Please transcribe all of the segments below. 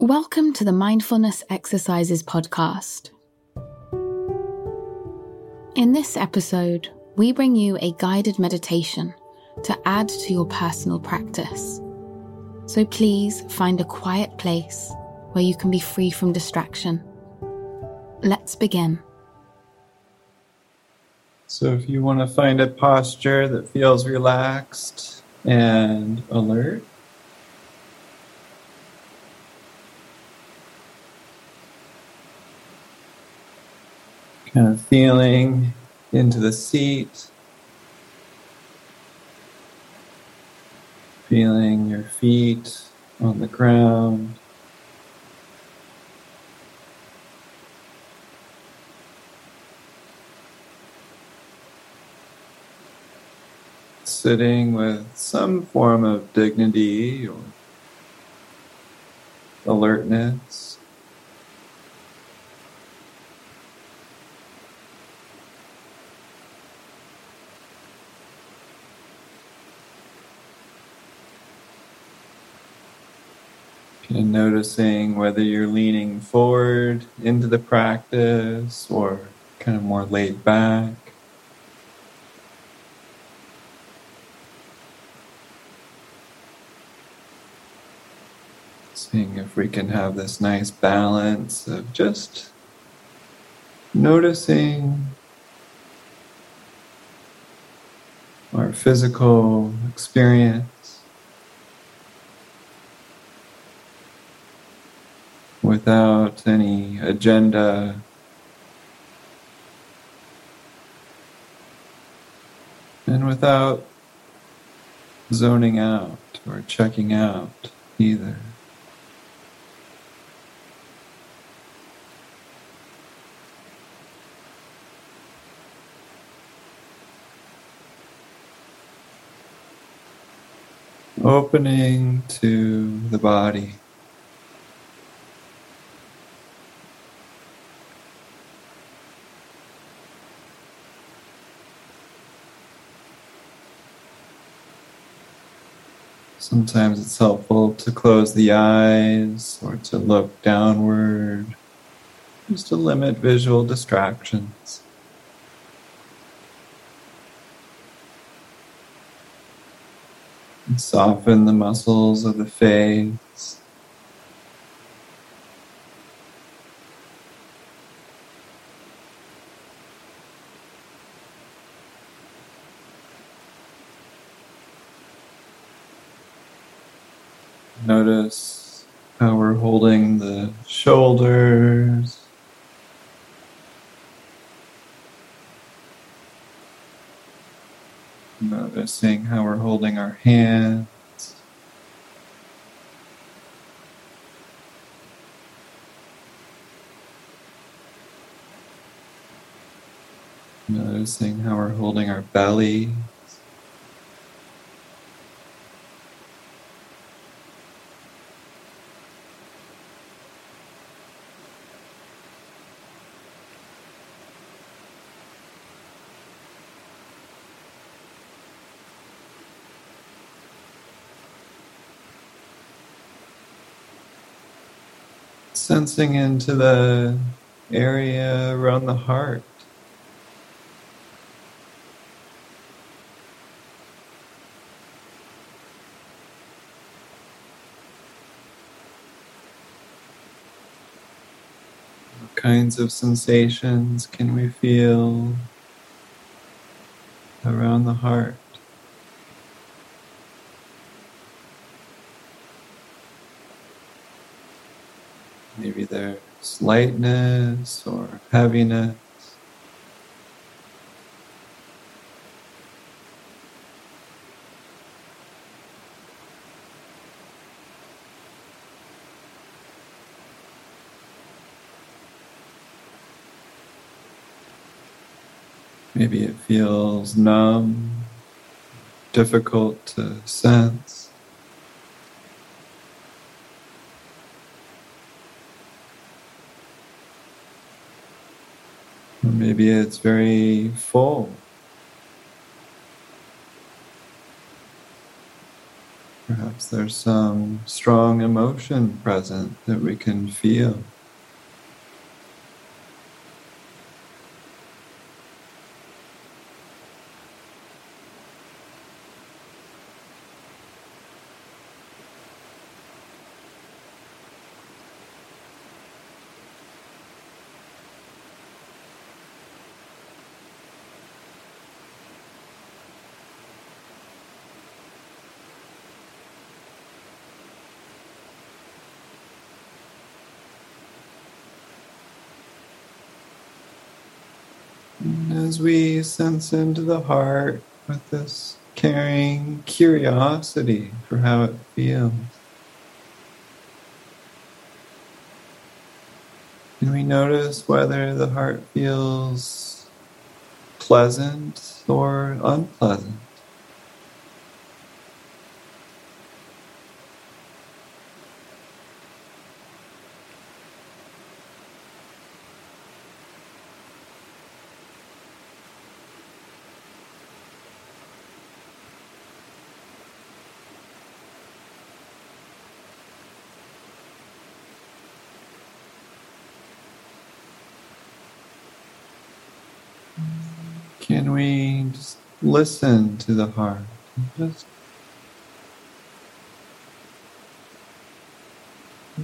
Welcome to the Mindfulness Exercises podcast. In this episode, we bring you a guided meditation to add to your personal practice. So please find a quiet place where you can be free from distraction. Let's begin. So, if you want to find a posture that feels relaxed and alert, kind of feeling into the seat, feeling your feet on the ground. Sitting with some form of dignity or alertness. And noticing whether you're leaning forward into the practice or kind of more laid back. Seeing if we can have this nice balance of just noticing our physical experience without any agenda. And without zoning out or checking out either. Opening to the body. Sometimes it's helpful to close the eyes or to look downward, just to limit visual distractions. And soften the muscles of the face. Notice how we're holding the shoulders. Noticing how we're holding our hands. Noticing how we're holding our belly. Sensing into the area around the heart. What kinds of sensations can we feel around the heart? Maybe there's lightness or heaviness. Maybe it feels numb, difficult to sense. Or maybe it's very full. Perhaps there's some strong emotion present that we can feel. As we sense into the heart with this caring curiosity for how it feels. Can we notice whether the heart feels pleasant or unpleasant? Can we just listen to the heart? Just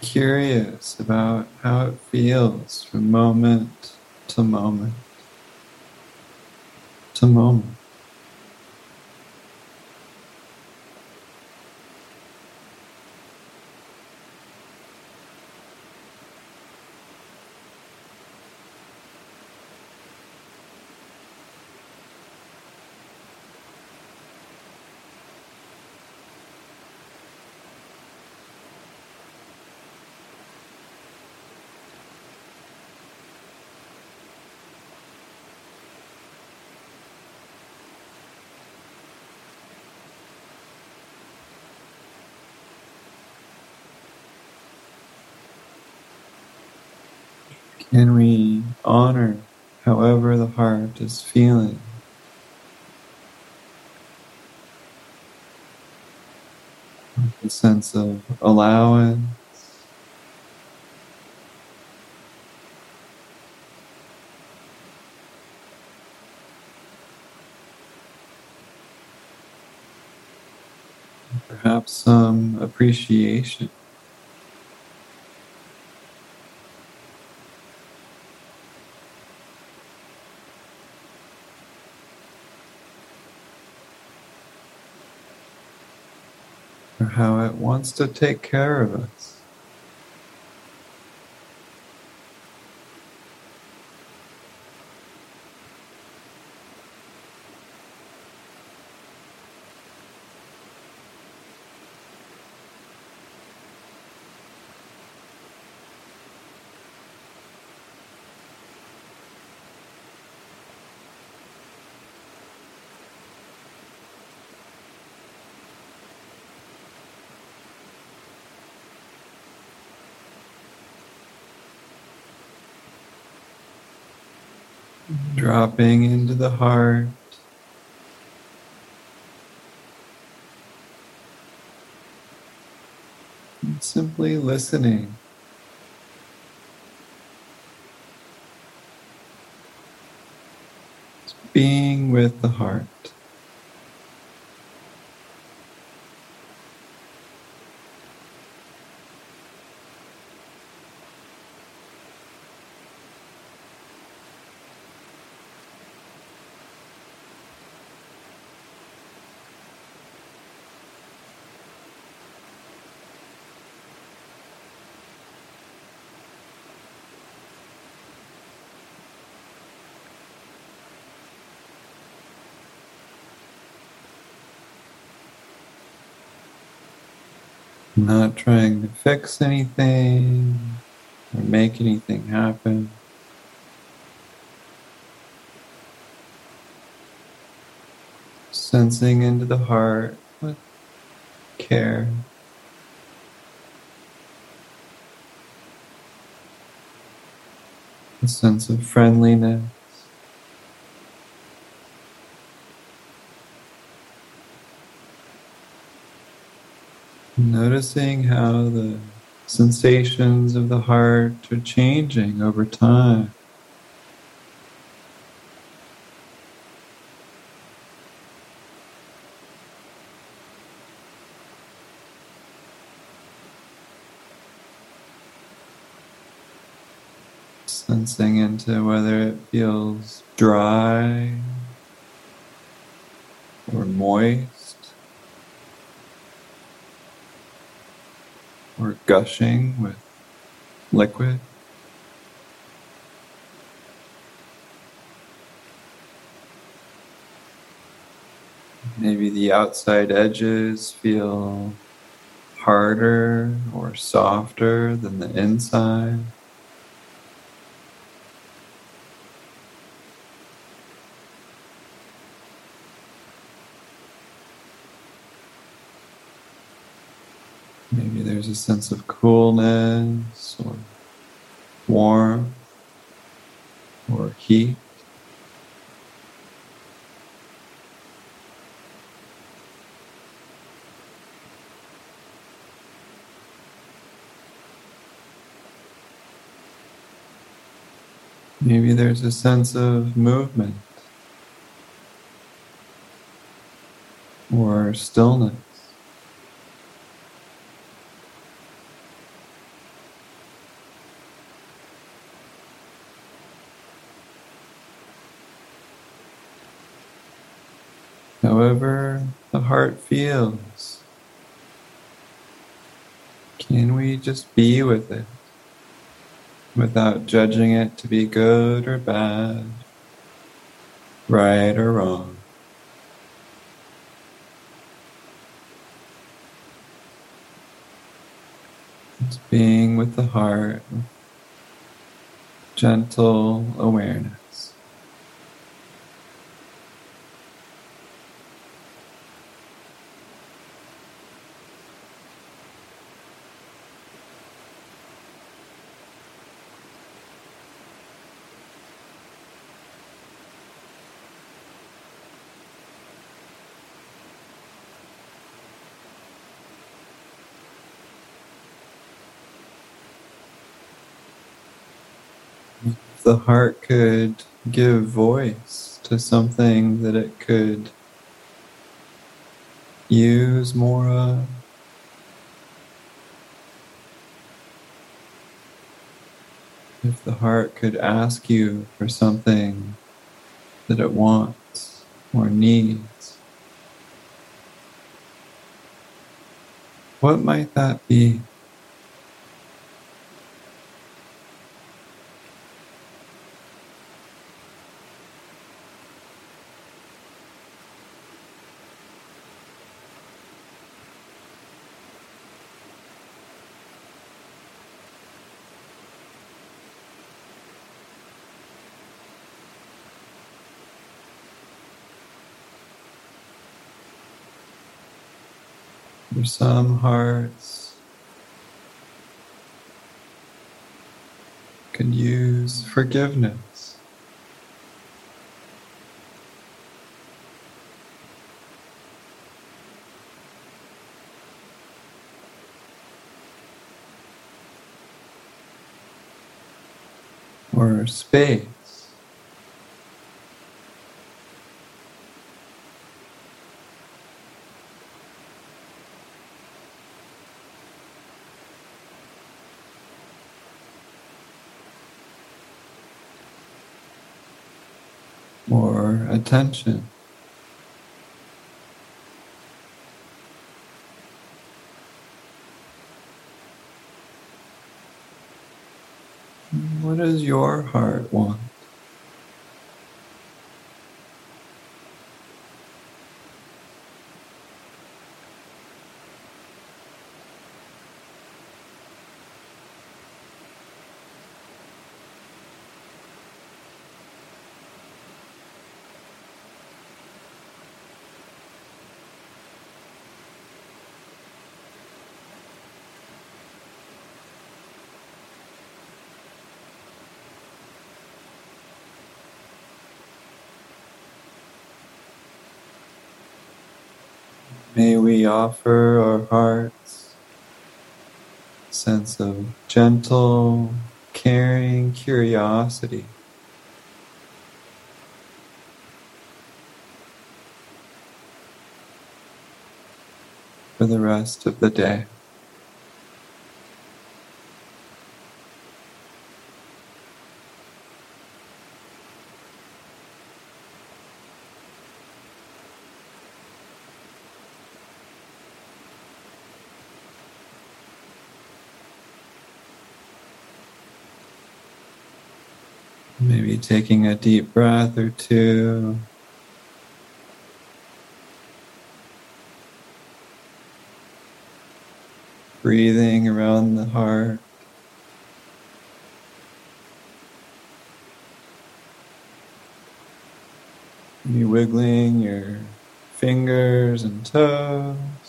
curious about how it feels from moment to moment to moment. Can we honor however the heart is feeling? A sense of allowance. Perhaps some appreciation. How it wants to take care of us. Dropping into the heart. And simply listening. being with the heart. Not trying to fix anything or make anything happen. Sensing into the heart with care. A sense of friendliness. Noticing how the sensations of the heart are changing over time. Sensing into whether it feels dry or moist or gushing with liquid. Maybe the outside edges feel harder or softer than the inside. Maybe there's a sense of coolness or warmth or heat. Maybe there's a sense of movement or stillness. However, the heart feels, can we just be with it? without judging it to be good or bad, right or wrong. It's being with the heart, gentle awareness. The heart could give voice to something that it could use more of. If the heart could ask you for something that it wants or needs, what might that be? For some hearts can use forgiveness. Or space. Or attention. What does your heart want? May we offer our hearts sense of gentle, caring curiosity. For the rest of the day. Maybe taking a deep breath or two. Breathing around the heart. Maybe wiggling your fingers and toes.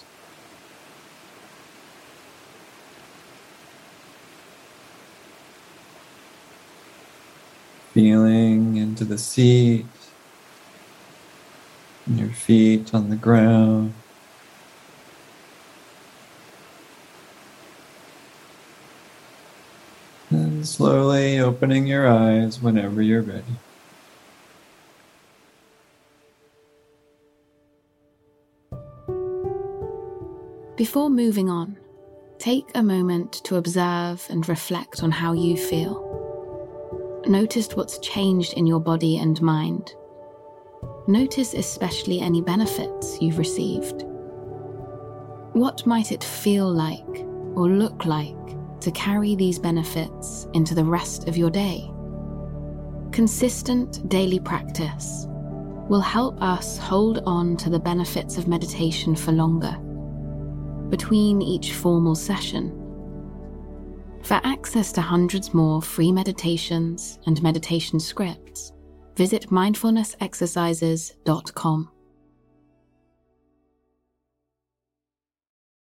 Feeling into the seat, your feet on the ground. And slowly opening your eyes whenever you're ready. Before moving on, take a moment to observe and reflect on how you feel noticed what's changed in your body and mind. Notice especially any benefits you've received. What might it feel like or look like to carry these benefits into the rest of your day? Consistent daily practice will help us hold on to the benefits of meditation for longer. Between each formal session, for access to hundreds more free meditations and meditation scripts, visit mindfulnessexercises.com.